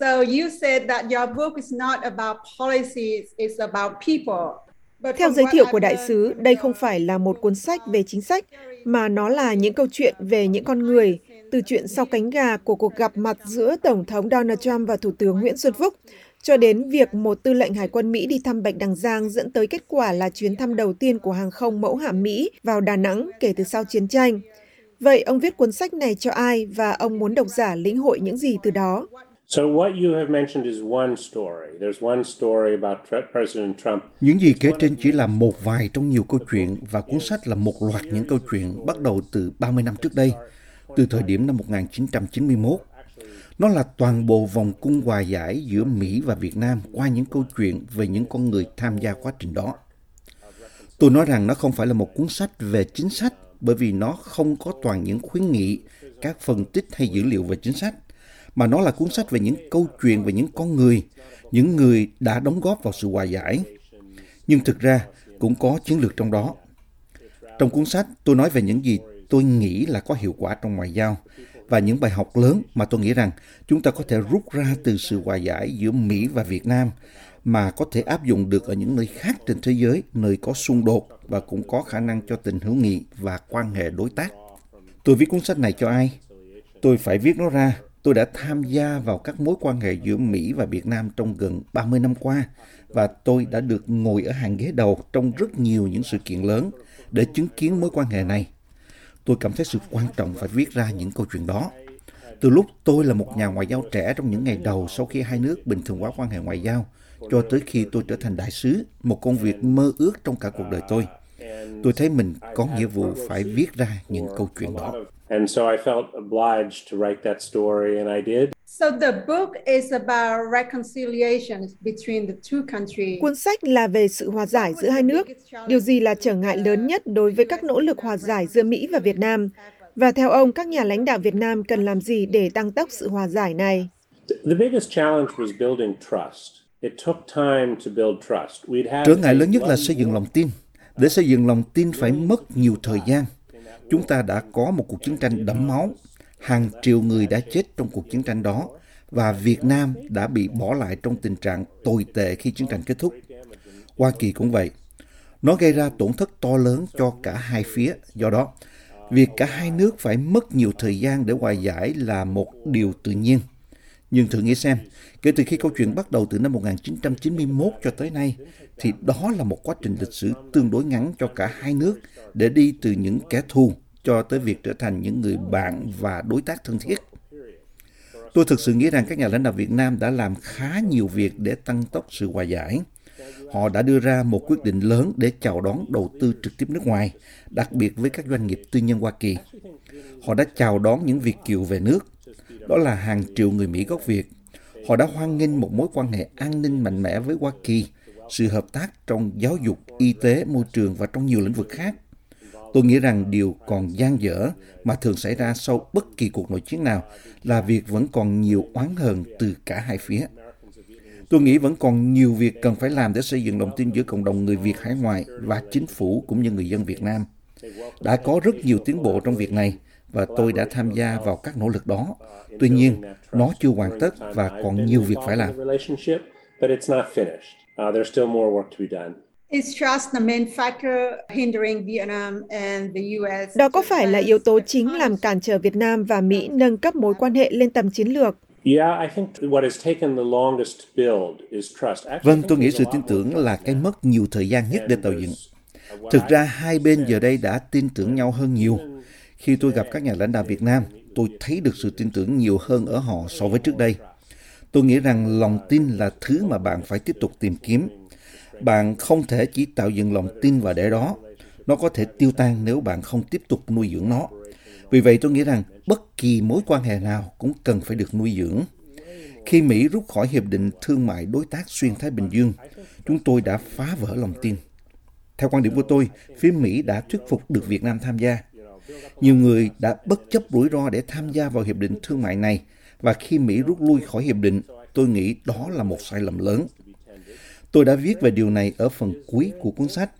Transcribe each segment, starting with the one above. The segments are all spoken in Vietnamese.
So you said that your book is not about policies, it's about people. Theo giới thiệu của đại sứ, đây không phải là một cuốn sách về chính sách, mà nó là những câu chuyện về những con người, từ chuyện sau cánh gà của cuộc gặp mặt giữa Tổng thống Donald Trump và Thủ tướng Nguyễn Xuân Phúc, cho đến việc một tư lệnh Hải quân Mỹ đi thăm Bạch Đằng Giang dẫn tới kết quả là chuyến thăm đầu tiên của hàng không mẫu hạm Mỹ vào Đà Nẵng kể từ sau chiến tranh. Vậy ông viết cuốn sách này cho ai và ông muốn độc giả lĩnh hội những gì từ đó? So what you have mentioned is one story. There's one story about President Trump. Những gì kể trên chỉ là một vài trong nhiều câu chuyện và cuốn sách là một loạt những câu chuyện bắt đầu từ 30 năm trước đây, từ thời điểm năm 1991. Nó là toàn bộ vòng cung hòa giải giữa Mỹ và Việt Nam qua những câu chuyện về những con người tham gia quá trình đó. Tôi nói rằng nó không phải là một cuốn sách về chính sách bởi vì nó không có toàn những khuyến nghị, các phân tích hay dữ liệu về chính sách mà nó là cuốn sách về những câu chuyện về những con người, những người đã đóng góp vào sự hòa giải. Nhưng thực ra cũng có chiến lược trong đó. Trong cuốn sách, tôi nói về những gì tôi nghĩ là có hiệu quả trong ngoại giao và những bài học lớn mà tôi nghĩ rằng chúng ta có thể rút ra từ sự hòa giải giữa Mỹ và Việt Nam mà có thể áp dụng được ở những nơi khác trên thế giới, nơi có xung đột và cũng có khả năng cho tình hữu nghị và quan hệ đối tác. Tôi viết cuốn sách này cho ai? Tôi phải viết nó ra Tôi đã tham gia vào các mối quan hệ giữa Mỹ và Việt Nam trong gần 30 năm qua và tôi đã được ngồi ở hàng ghế đầu trong rất nhiều những sự kiện lớn để chứng kiến mối quan hệ này. Tôi cảm thấy sự quan trọng phải viết ra những câu chuyện đó. Từ lúc tôi là một nhà ngoại giao trẻ trong những ngày đầu sau khi hai nước bình thường hóa quan hệ ngoại giao, cho tới khi tôi trở thành đại sứ, một công việc mơ ước trong cả cuộc đời tôi. Tôi thấy mình có nghĩa vụ phải viết ra những câu chuyện đó. And so I felt obliged to write that story, and I did. So the book is about reconciliation between the two countries. Cuốn sách là về sự hòa giải giữa hai nước. Điều gì là trở ngại lớn nhất đối với các nỗ lực hòa giải giữa Mỹ và Việt Nam? Và theo ông, các nhà lãnh đạo Việt Nam cần làm gì để tăng tốc sự hòa giải này? The biggest challenge was building trust. It took time to build trust. We'd had Trở ngại lớn nhất là xây dựng lòng tin. Để xây dựng lòng tin phải mất nhiều thời gian chúng ta đã có một cuộc chiến tranh đẫm máu. Hàng triệu người đã chết trong cuộc chiến tranh đó và Việt Nam đã bị bỏ lại trong tình trạng tồi tệ khi chiến tranh kết thúc. Hoa Kỳ cũng vậy. Nó gây ra tổn thất to lớn cho cả hai phía. Do đó, việc cả hai nước phải mất nhiều thời gian để hòa giải là một điều tự nhiên. Nhưng thử nghĩ xem, kể từ khi câu chuyện bắt đầu từ năm 1991 cho tới nay, thì đó là một quá trình lịch sử tương đối ngắn cho cả hai nước để đi từ những kẻ thù cho tới việc trở thành những người bạn và đối tác thân thiết. Tôi thực sự nghĩ rằng các nhà lãnh đạo Việt Nam đã làm khá nhiều việc để tăng tốc sự hòa giải. Họ đã đưa ra một quyết định lớn để chào đón đầu tư trực tiếp nước ngoài, đặc biệt với các doanh nghiệp tư nhân Hoa Kỳ. Họ đã chào đón những Việt kiều về nước. Đó là hàng triệu người Mỹ gốc Việt. Họ đã hoan nghênh một mối quan hệ an ninh mạnh mẽ với Hoa Kỳ, sự hợp tác trong giáo dục, y tế, môi trường và trong nhiều lĩnh vực khác. Tôi nghĩ rằng điều còn gian dở mà thường xảy ra sau bất kỳ cuộc nội chiến nào là việc vẫn còn nhiều oán hờn từ cả hai phía. Tôi nghĩ vẫn còn nhiều việc cần phải làm để xây dựng lòng tin giữa cộng đồng người Việt hải ngoại và chính phủ cũng như người dân Việt Nam. Đã có rất nhiều tiến bộ trong việc này và tôi đã tham gia vào các nỗ lực đó. Tuy nhiên, nó chưa hoàn tất và còn nhiều việc phải làm. Đó có phải là yếu tố chính làm cản trở Việt Nam và Mỹ nâng cấp mối quan hệ lên tầm chiến lược? Vâng, tôi nghĩ sự tin tưởng là cái mất nhiều thời gian nhất để tạo dựng. Thực ra hai bên giờ đây đã tin tưởng nhau hơn nhiều. Khi tôi gặp các nhà lãnh đạo Việt Nam, tôi thấy được sự tin tưởng nhiều hơn ở họ so với trước đây. Tôi nghĩ rằng lòng tin là thứ mà bạn phải tiếp tục tìm kiếm bạn không thể chỉ tạo dựng lòng tin và để đó. Nó có thể tiêu tan nếu bạn không tiếp tục nuôi dưỡng nó. Vì vậy tôi nghĩ rằng bất kỳ mối quan hệ nào cũng cần phải được nuôi dưỡng. Khi Mỹ rút khỏi Hiệp định Thương mại Đối tác Xuyên Thái Bình Dương, chúng tôi đã phá vỡ lòng tin. Theo quan điểm của tôi, phía Mỹ đã thuyết phục được Việt Nam tham gia. Nhiều người đã bất chấp rủi ro để tham gia vào hiệp định thương mại này và khi Mỹ rút lui khỏi hiệp định, tôi nghĩ đó là một sai lầm lớn. Tôi đã viết về điều này ở phần cuối của cuốn sách.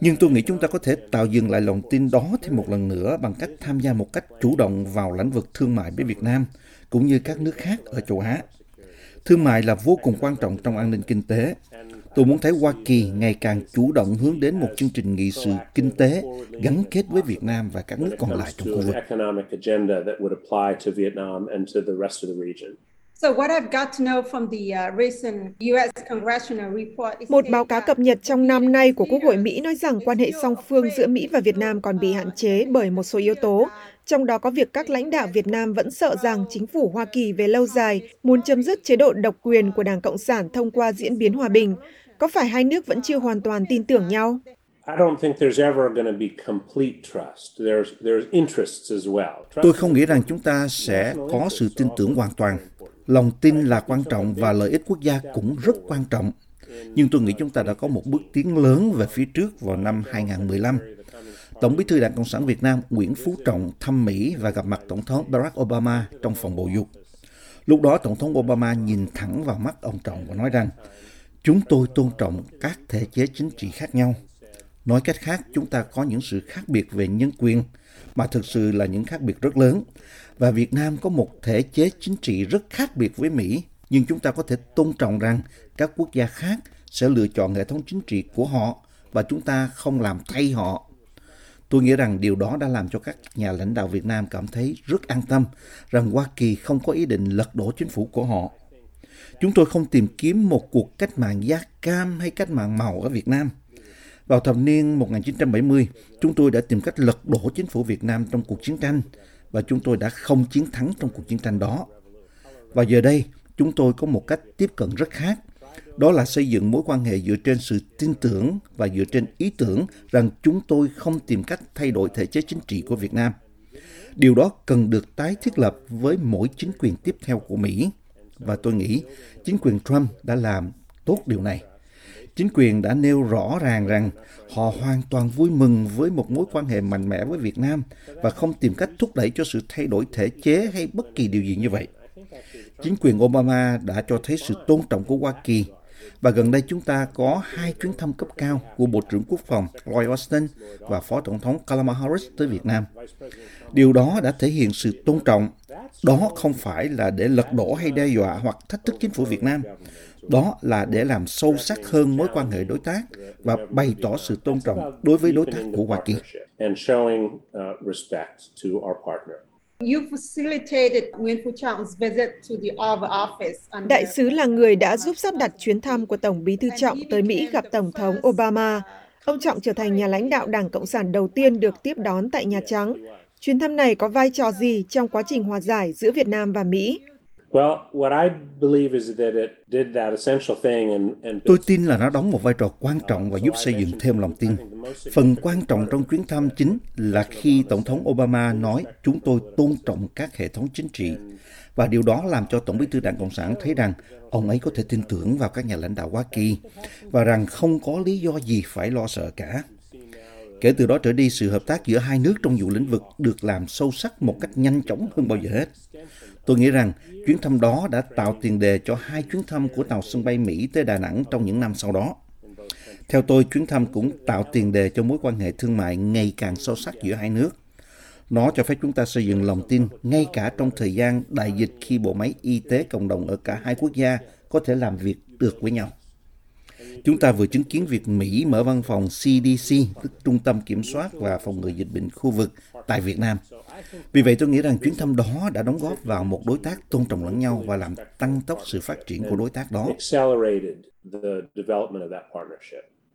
Nhưng tôi nghĩ chúng ta có thể tạo dựng lại lòng tin đó thêm một lần nữa bằng cách tham gia một cách chủ động vào lĩnh vực thương mại với Việt Nam, cũng như các nước khác ở châu Á. Thương mại là vô cùng quan trọng trong an ninh kinh tế. Tôi muốn thấy Hoa Kỳ ngày càng chủ động hướng đến một chương trình nghị sự kinh tế gắn kết với Việt Nam và các nước còn lại trong khu vực. Một báo cáo cập nhật trong năm nay của Quốc hội Mỹ nói rằng quan hệ song phương giữa Mỹ và Việt Nam còn bị hạn chế bởi một số yếu tố, trong đó có việc các lãnh đạo Việt Nam vẫn sợ rằng chính phủ Hoa Kỳ về lâu dài muốn chấm dứt chế độ độc quyền của Đảng Cộng sản thông qua diễn biến hòa bình. Có phải hai nước vẫn chưa hoàn toàn tin tưởng nhau? Tôi không nghĩ rằng chúng ta sẽ có sự tin tưởng hoàn toàn. Lòng tin là quan trọng và lợi ích quốc gia cũng rất quan trọng. Nhưng tôi nghĩ chúng ta đã có một bước tiến lớn về phía trước vào năm 2015. Tổng bí thư Đảng Cộng sản Việt Nam Nguyễn Phú Trọng thăm Mỹ và gặp mặt Tổng thống Barack Obama trong phòng bầu dục. Lúc đó Tổng thống Obama nhìn thẳng vào mắt ông Trọng và nói rằng chúng tôi tôn trọng các thể chế chính trị khác nhau. Nói cách khác, chúng ta có những sự khác biệt về nhân quyền, mà thực sự là những khác biệt rất lớn. Và Việt Nam có một thể chế chính trị rất khác biệt với Mỹ, nhưng chúng ta có thể tôn trọng rằng các quốc gia khác sẽ lựa chọn hệ thống chính trị của họ và chúng ta không làm thay họ. Tôi nghĩ rằng điều đó đã làm cho các nhà lãnh đạo Việt Nam cảm thấy rất an tâm rằng Hoa Kỳ không có ý định lật đổ chính phủ của họ. Chúng tôi không tìm kiếm một cuộc cách mạng da cam hay cách mạng màu ở Việt Nam. Vào thập niên 1970, chúng tôi đã tìm cách lật đổ chính phủ Việt Nam trong cuộc chiến tranh và chúng tôi đã không chiến thắng trong cuộc chiến tranh đó. Và giờ đây, chúng tôi có một cách tiếp cận rất khác. Đó là xây dựng mối quan hệ dựa trên sự tin tưởng và dựa trên ý tưởng rằng chúng tôi không tìm cách thay đổi thể chế chính trị của Việt Nam. Điều đó cần được tái thiết lập với mỗi chính quyền tiếp theo của Mỹ. Và tôi nghĩ chính quyền Trump đã làm tốt điều này. Chính quyền đã nêu rõ ràng rằng họ hoàn toàn vui mừng với một mối quan hệ mạnh mẽ với Việt Nam và không tìm cách thúc đẩy cho sự thay đổi thể chế hay bất kỳ điều gì như vậy. Chính quyền Obama đã cho thấy sự tôn trọng của Hoa Kỳ và gần đây chúng ta có hai chuyến thăm cấp cao của Bộ trưởng Quốc phòng Lloyd Austin và Phó Tổng thống Kamala Harris tới Việt Nam. Điều đó đã thể hiện sự tôn trọng. Đó không phải là để lật đổ hay đe dọa hoặc thách thức chính phủ Việt Nam. Đó là để làm sâu sắc hơn mối quan hệ đối tác và bày tỏ sự tôn trọng đối với đối tác của Hoa Kỳ. Đại sứ là người đã giúp sắp đặt chuyến thăm của Tổng bí thư Trọng tới Mỹ gặp Tổng thống Obama. Ông Trọng trở thành nhà lãnh đạo Đảng Cộng sản đầu tiên được tiếp đón tại Nhà Trắng. Chuyến thăm này có vai trò gì trong quá trình hòa giải giữa Việt Nam và Mỹ? Tôi tin là nó đóng một vai trò quan trọng và giúp xây dựng thêm lòng tin. Phần quan trọng trong chuyến thăm chính là khi Tổng thống Obama nói chúng tôi tôn trọng các hệ thống chính trị. Và điều đó làm cho Tổng bí thư Đảng Cộng sản thấy rằng ông ấy có thể tin tưởng vào các nhà lãnh đạo Hoa Kỳ và rằng không có lý do gì phải lo sợ cả. Kể từ đó trở đi, sự hợp tác giữa hai nước trong nhiều lĩnh vực được làm sâu sắc một cách nhanh chóng hơn bao giờ hết. Tôi nghĩ rằng chuyến thăm đó đã tạo tiền đề cho hai chuyến thăm của tàu sân bay Mỹ tới Đà Nẵng trong những năm sau đó. Theo tôi, chuyến thăm cũng tạo tiền đề cho mối quan hệ thương mại ngày càng sâu sắc giữa hai nước. Nó cho phép chúng ta xây dựng lòng tin ngay cả trong thời gian đại dịch khi bộ máy y tế cộng đồng ở cả hai quốc gia có thể làm việc được với nhau. Chúng ta vừa chứng kiến việc Mỹ mở văn phòng CDC, tức Trung tâm Kiểm soát và Phòng ngừa Dịch bệnh khu vực tại Việt Nam. Vì vậy tôi nghĩ rằng chuyến thăm đó đã đóng góp vào một đối tác tôn trọng lẫn nhau và làm tăng tốc sự phát triển của đối tác đó.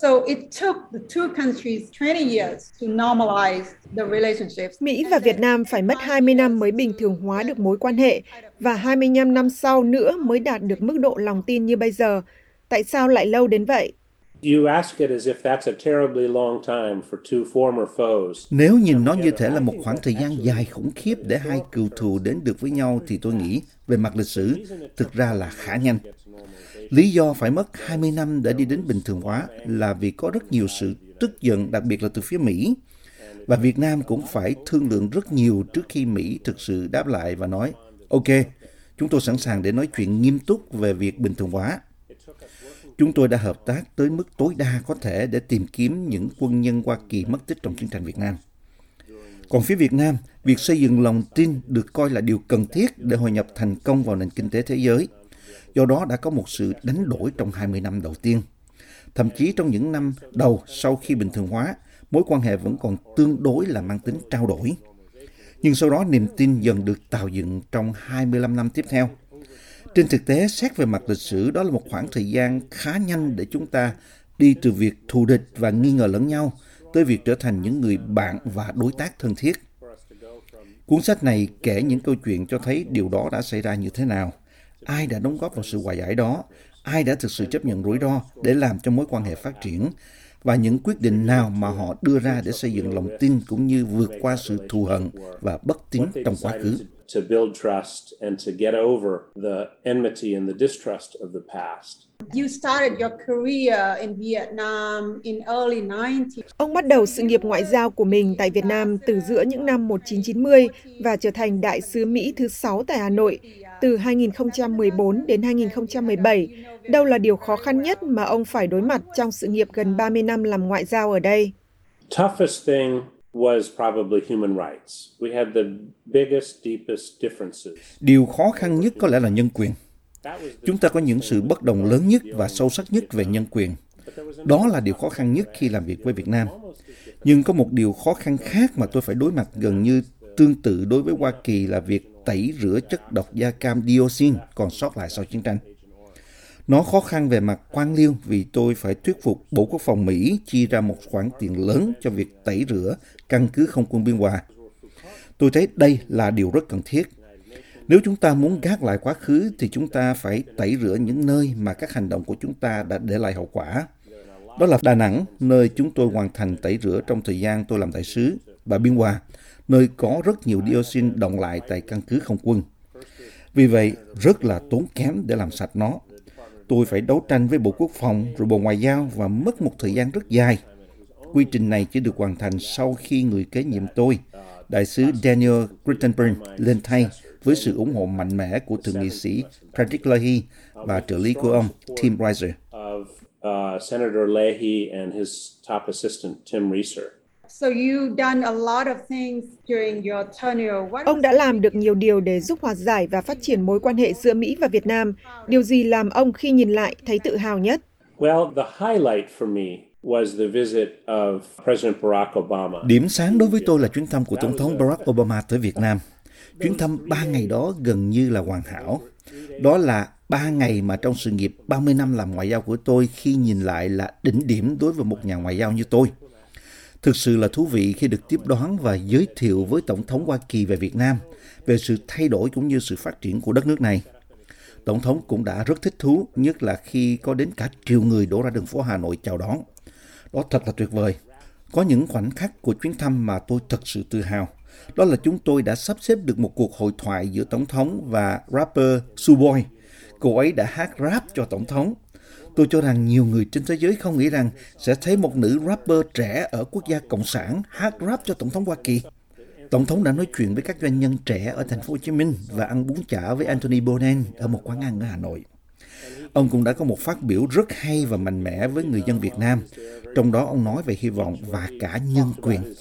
So it took the two countries 20 years to normalize the relationships. Mỹ và Việt Nam phải mất 20 năm mới bình thường hóa được mối quan hệ và 25 năm sau nữa mới đạt được mức độ lòng tin như bây giờ. Tại sao lại lâu đến vậy? Nếu nhìn nó như thể là một khoảng thời gian dài khủng khiếp để hai cựu thù đến được với nhau thì tôi nghĩ về mặt lịch sử thực ra là khá nhanh. Lý do phải mất 20 năm để đi đến bình thường hóa là vì có rất nhiều sự tức giận đặc biệt là từ phía Mỹ. Và Việt Nam cũng phải thương lượng rất nhiều trước khi Mỹ thực sự đáp lại và nói OK, chúng tôi sẵn sàng để nói chuyện nghiêm túc về việc bình thường hóa Chúng tôi đã hợp tác tới mức tối đa có thể để tìm kiếm những quân nhân Hoa Kỳ mất tích trong chiến tranh Việt Nam. Còn phía Việt Nam, việc xây dựng lòng tin được coi là điều cần thiết để hội nhập thành công vào nền kinh tế thế giới. Do đó đã có một sự đánh đổi trong 20 năm đầu tiên. Thậm chí trong những năm đầu sau khi bình thường hóa, mối quan hệ vẫn còn tương đối là mang tính trao đổi. Nhưng sau đó niềm tin dần được tạo dựng trong 25 năm tiếp theo. Trên thực tế, xét về mặt lịch sử, đó là một khoảng thời gian khá nhanh để chúng ta đi từ việc thù địch và nghi ngờ lẫn nhau tới việc trở thành những người bạn và đối tác thân thiết. Cuốn sách này kể những câu chuyện cho thấy điều đó đã xảy ra như thế nào, ai đã đóng góp vào sự hòa giải đó, ai đã thực sự chấp nhận rủi ro để làm cho mối quan hệ phát triển và những quyết định nào mà họ đưa ra để xây dựng lòng tin cũng như vượt qua sự thù hận và bất tín trong quá khứ. To build trust and to get over the enmity and the distrust of the past. You started your career in Vietnam in early 90s. Ông bắt đầu sự nghiệp ngoại giao của mình tại Việt Nam từ giữa những năm 1990 và trở thành đại sứ Mỹ thứ sáu tại Hà Nội từ 2014 đến 2017. Đâu là điều khó khăn nhất mà ông phải đối mặt trong sự nghiệp gần 30 năm làm ngoại giao ở đây? Toughest thing was probably human rights. We had the biggest, deepest differences. Điều khó khăn nhất có lẽ là nhân quyền. Chúng ta có những sự bất đồng lớn nhất và sâu sắc nhất về nhân quyền. Đó là điều khó khăn nhất khi làm việc với Việt Nam. Nhưng có một điều khó khăn khác mà tôi phải đối mặt gần như tương tự đối với Hoa Kỳ là việc tẩy rửa chất độc da cam dioxin còn sót lại sau chiến tranh. Nó khó khăn về mặt quan liêu vì tôi phải thuyết phục Bộ Quốc phòng Mỹ chi ra một khoản tiền lớn cho việc tẩy rửa căn cứ không quân biên hòa. Tôi thấy đây là điều rất cần thiết. Nếu chúng ta muốn gác lại quá khứ thì chúng ta phải tẩy rửa những nơi mà các hành động của chúng ta đã để lại hậu quả. Đó là Đà Nẵng, nơi chúng tôi hoàn thành tẩy rửa trong thời gian tôi làm đại sứ, và Biên Hòa, nơi có rất nhiều dioxin động lại tại căn cứ không quân. Vì vậy, rất là tốn kém để làm sạch nó. Tôi phải đấu tranh với Bộ Quốc phòng rồi Bộ Ngoại giao và mất một thời gian rất dài. Quy trình này chỉ được hoàn thành sau khi người kế nhiệm tôi, đại sứ Daniel Crittenburn, lên thay với sự ủng hộ mạnh mẽ của thượng nghị sĩ Patrick Leahy và trợ lý của ông Tim Reiser. Uh, Senator Leahy and his top assistant Tim Reiser. So you done a lot of things during your tenure. What Ông đã làm được nhiều điều để giúp hòa giải và phát triển mối quan hệ giữa Mỹ và Việt Nam. Điều gì làm ông khi nhìn lại thấy tự hào nhất? Well, the highlight for me was the visit of President Barack Obama. Điểm sáng đối với tôi là chuyến thăm của Tổng thống Barack Obama tới Việt Nam. Chuyến thăm ba ngày đó gần như là hoàn hảo. Đó là ba ngày mà trong sự nghiệp 30 năm làm ngoại giao của tôi khi nhìn lại là đỉnh điểm đối với một nhà ngoại giao như tôi. Thực sự là thú vị khi được tiếp đón và giới thiệu với Tổng thống Hoa Kỳ về Việt Nam về sự thay đổi cũng như sự phát triển của đất nước này. Tổng thống cũng đã rất thích thú, nhất là khi có đến cả triệu người đổ ra đường phố Hà Nội chào đón. Đó thật là tuyệt vời. Có những khoảnh khắc của chuyến thăm mà tôi thật sự tự hào. Đó là chúng tôi đã sắp xếp được một cuộc hội thoại giữa Tổng thống và rapper Suboy. Cô ấy đã hát rap cho Tổng thống. Tôi cho rằng nhiều người trên thế giới không nghĩ rằng sẽ thấy một nữ rapper trẻ ở quốc gia Cộng sản hát rap cho Tổng thống Hoa Kỳ. Tổng thống đã nói chuyện với các doanh nhân trẻ ở thành phố Hồ Chí Minh và ăn bún chả với Anthony Bourdain ở một quán ăn ở Hà Nội. Ông cũng đã có một phát biểu rất hay và mạnh mẽ với người dân Việt Nam, trong đó ông nói về hy vọng và cả nhân quyền.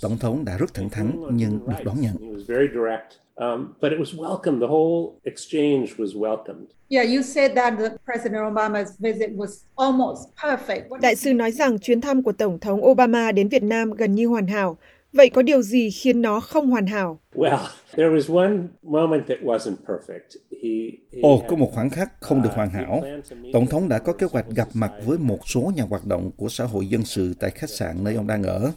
Tổng thống đã rất thẳng thắn nhưng được đón nhận. He was very direct, um, but it was welcomed. The whole exchange was welcomed. Yeah, you said that the President Obama's visit was almost perfect. What Đại sứ nói rằng chuyến thăm của Tổng thống Obama đến Việt Nam gần như hoàn hảo. Vậy có điều gì khiến nó không hoàn hảo? Well, there was one moment that wasn't perfect. He, he Ồ, had- có một khoảnh khắc không được hoàn hảo. Tổng thống đã có kế hoạch gặp mặt với một số nhà hoạt động của xã hội dân sự tại khách sạn nơi ông đang ở.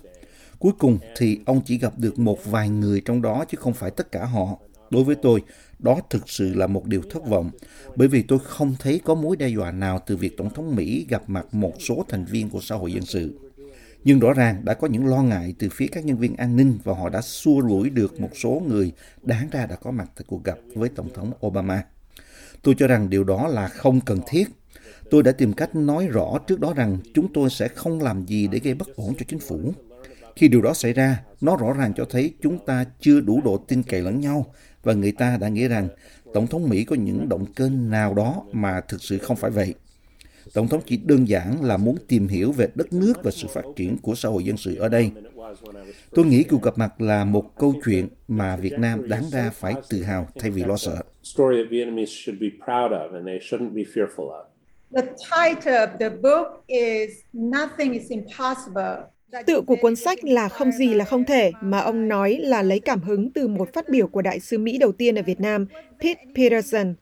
Cuối cùng thì ông chỉ gặp được một vài người trong đó chứ không phải tất cả họ. Đối với tôi, đó thực sự là một điều thất vọng, bởi vì tôi không thấy có mối đe dọa nào từ việc Tổng thống Mỹ gặp mặt một số thành viên của xã hội dân sự. Nhưng rõ ràng đã có những lo ngại từ phía các nhân viên an ninh và họ đã xua đuổi được một số người đáng ra đã có mặt tại cuộc gặp với Tổng thống Obama. Tôi cho rằng điều đó là không cần thiết. Tôi đã tìm cách nói rõ trước đó rằng chúng tôi sẽ không làm gì để gây bất ổn cho chính phủ. Khi điều đó xảy ra, nó rõ ràng cho thấy chúng ta chưa đủ độ tin cậy lẫn nhau và người ta đã nghĩ rằng Tổng thống Mỹ có những động cơ nào đó mà thực sự không phải vậy. Tổng thống chỉ đơn giản là muốn tìm hiểu về đất nước và sự phát triển của xã hội dân sự ở đây. Tôi nghĩ cuộc gặp mặt là một câu chuyện mà Việt Nam đáng ra phải tự hào thay vì lo sợ. The title of the book is Nothing is Impossible. Tự của cuốn sách là Không gì là không thể, mà ông nói là lấy cảm hứng từ một phát biểu của đại sứ Mỹ đầu tiên ở Việt Nam, Pete Peterson.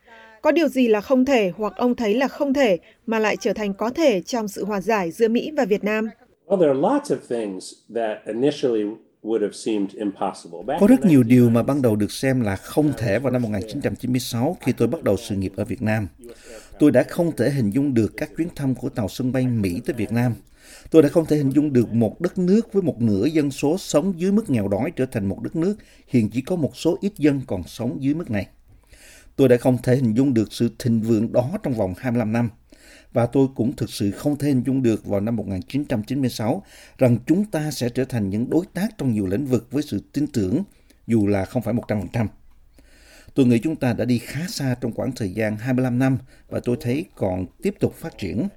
Có điều gì là không thể hoặc ông thấy là không thể mà lại trở thành có thể trong sự hòa giải giữa Mỹ và Việt Nam? Có rất nhiều điều mà ban đầu được xem là không thể vào năm 1996 khi tôi bắt đầu sự nghiệp ở Việt Nam. Tôi đã không thể hình dung được các chuyến thăm của tàu sân bay Mỹ tới Việt Nam. Tôi đã không thể hình dung được một đất nước với một nửa dân số sống dưới mức nghèo đói trở thành một đất nước hiện chỉ có một số ít dân còn sống dưới mức này. Tôi đã không thể hình dung được sự thịnh vượng đó trong vòng 25 năm. Và tôi cũng thực sự không thể hình dung được vào năm 1996 rằng chúng ta sẽ trở thành những đối tác trong nhiều lĩnh vực với sự tin tưởng, dù là không phải 100%. Tôi nghĩ chúng ta đã đi khá xa trong khoảng thời gian 25 năm và tôi thấy còn tiếp tục phát triển.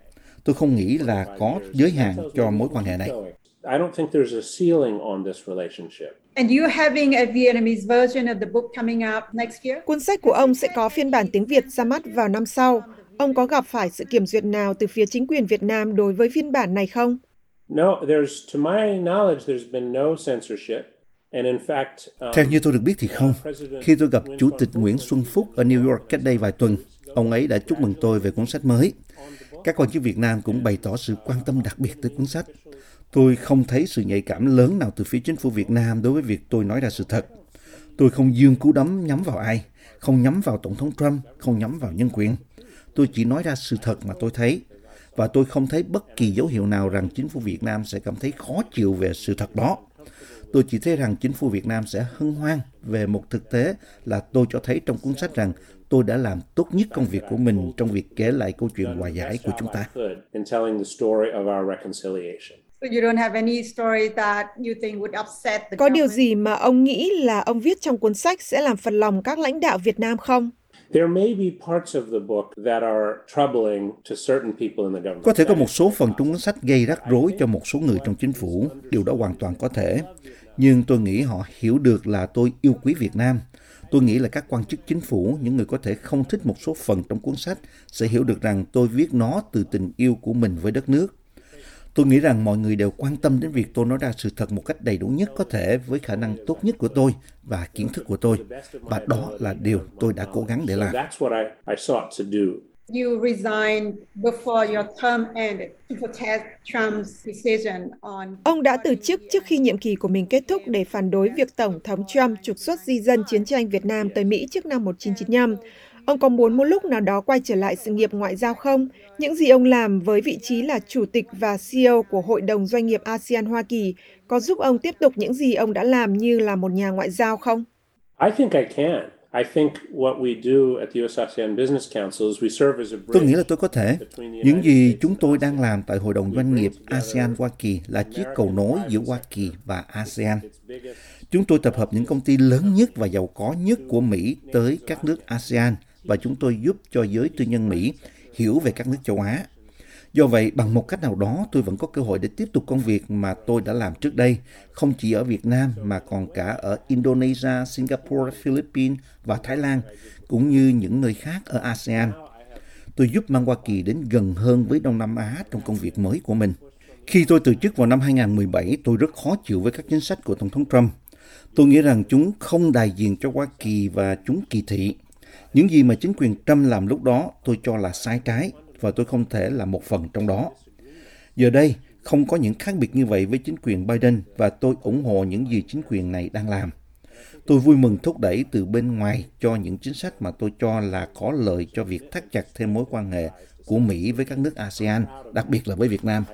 Tôi không nghĩ là có giới hạn cho mối quan hệ này. I don't think there's a ceiling on this relationship. And you having a Vietnamese version of the book coming up next year? Cuốn sách của ông sẽ có phiên bản tiếng Việt ra mắt vào năm sau. Ông có gặp phải sự kiểm duyệt nào từ phía chính quyền Việt Nam đối với phiên bản này không? No, there's to my knowledge there's been no censorship. Um, Theo như tôi được biết thì không. Khi tôi gặp Chủ tịch Nguyễn Xuân Phúc ở New York cách đây vài tuần, ông ấy đã chúc mừng tôi về cuốn sách mới. Các quan chức Việt Nam cũng bày tỏ sự quan tâm đặc biệt tới cuốn sách. Tôi không thấy sự nhạy cảm lớn nào từ phía chính phủ Việt Nam đối với việc tôi nói ra sự thật. Tôi không dương cú đấm nhắm vào ai, không nhắm vào Tổng thống Trump, không nhắm vào nhân quyền. Tôi chỉ nói ra sự thật mà tôi thấy. Và tôi không thấy bất kỳ dấu hiệu nào rằng chính phủ Việt Nam sẽ cảm thấy khó chịu về sự thật đó. Tôi chỉ thấy rằng chính phủ Việt Nam sẽ hân hoan về một thực tế là tôi cho thấy trong cuốn sách rằng tôi đã làm tốt nhất công việc của mình trong việc kể lại câu chuyện hòa giải của chúng ta. Có điều gì mà ông nghĩ là ông viết trong cuốn sách sẽ làm phật lòng các lãnh đạo Việt Nam không? Có thể có một số phần trong cuốn sách gây rắc rối cho một số người trong chính phủ, điều đó hoàn toàn có thể. Nhưng tôi nghĩ họ hiểu được là tôi yêu quý Việt Nam. Tôi nghĩ là các quan chức chính phủ, những người có thể không thích một số phần trong cuốn sách, sẽ hiểu được rằng tôi viết nó từ tình yêu của mình với đất nước. Tôi nghĩ rằng mọi người đều quan tâm đến việc tôi nói ra sự thật một cách đầy đủ nhất có thể với khả năng tốt nhất của tôi và kiến thức của tôi. Và đó là điều tôi đã cố gắng để làm. You resigned before your term ended to protest Trump's decision on... Ông đã từ chức trước khi nhiệm kỳ của mình kết thúc để phản đối việc Tổng thống Trump trục xuất di dân chiến tranh Việt Nam tới Mỹ trước năm 1995. Ông có muốn một lúc nào đó quay trở lại sự nghiệp ngoại giao không? Những gì ông làm với vị trí là chủ tịch và CEO của Hội đồng Doanh nghiệp ASEAN Hoa Kỳ có giúp ông tiếp tục những gì ông đã làm như là một nhà ngoại giao không? I think I can. Tôi nghĩ là tôi có thể. Những gì chúng tôi đang làm tại Hội đồng Doanh nghiệp ASEAN Hoa Kỳ là chiếc cầu nối giữa Hoa Kỳ và ASEAN. Chúng tôi tập hợp những công ty lớn nhất và giàu có nhất của Mỹ tới các nước ASEAN và chúng tôi giúp cho giới tư nhân Mỹ hiểu về các nước châu Á. Do vậy, bằng một cách nào đó, tôi vẫn có cơ hội để tiếp tục công việc mà tôi đã làm trước đây, không chỉ ở Việt Nam mà còn cả ở Indonesia, Singapore, Philippines và Thái Lan, cũng như những nơi khác ở ASEAN. Tôi giúp mang Hoa Kỳ đến gần hơn với Đông Nam Á trong công việc mới của mình. Khi tôi từ chức vào năm 2017, tôi rất khó chịu với các chính sách của Tổng thống Trump. Tôi nghĩ rằng chúng không đại diện cho Hoa Kỳ và chúng kỳ thị. Những gì mà chính quyền Trump làm lúc đó tôi cho là sai trái và tôi không thể là một phần trong đó. Giờ đây, không có những khác biệt như vậy với chính quyền Biden và tôi ủng hộ những gì chính quyền này đang làm. Tôi vui mừng thúc đẩy từ bên ngoài cho những chính sách mà tôi cho là có lợi cho việc thắt chặt thêm mối quan hệ của Mỹ với các nước ASEAN, đặc biệt là với Việt Nam.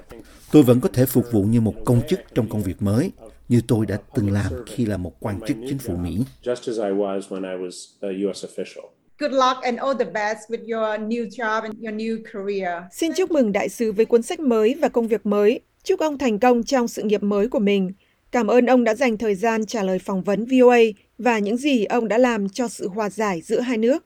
Tôi vẫn có thể phục vụ như một công chức trong công việc mới, như tôi đã từng làm khi là một quan chức chính phủ Mỹ. Good luck and all the best with your new job and your new career. Xin chúc mừng đại sứ với cuốn sách mới và công việc mới. Chúc ông thành công trong sự nghiệp mới của mình. Cảm ơn ông đã dành thời gian trả lời phỏng vấn VOA và những gì ông đã làm cho sự hòa giải giữa hai nước.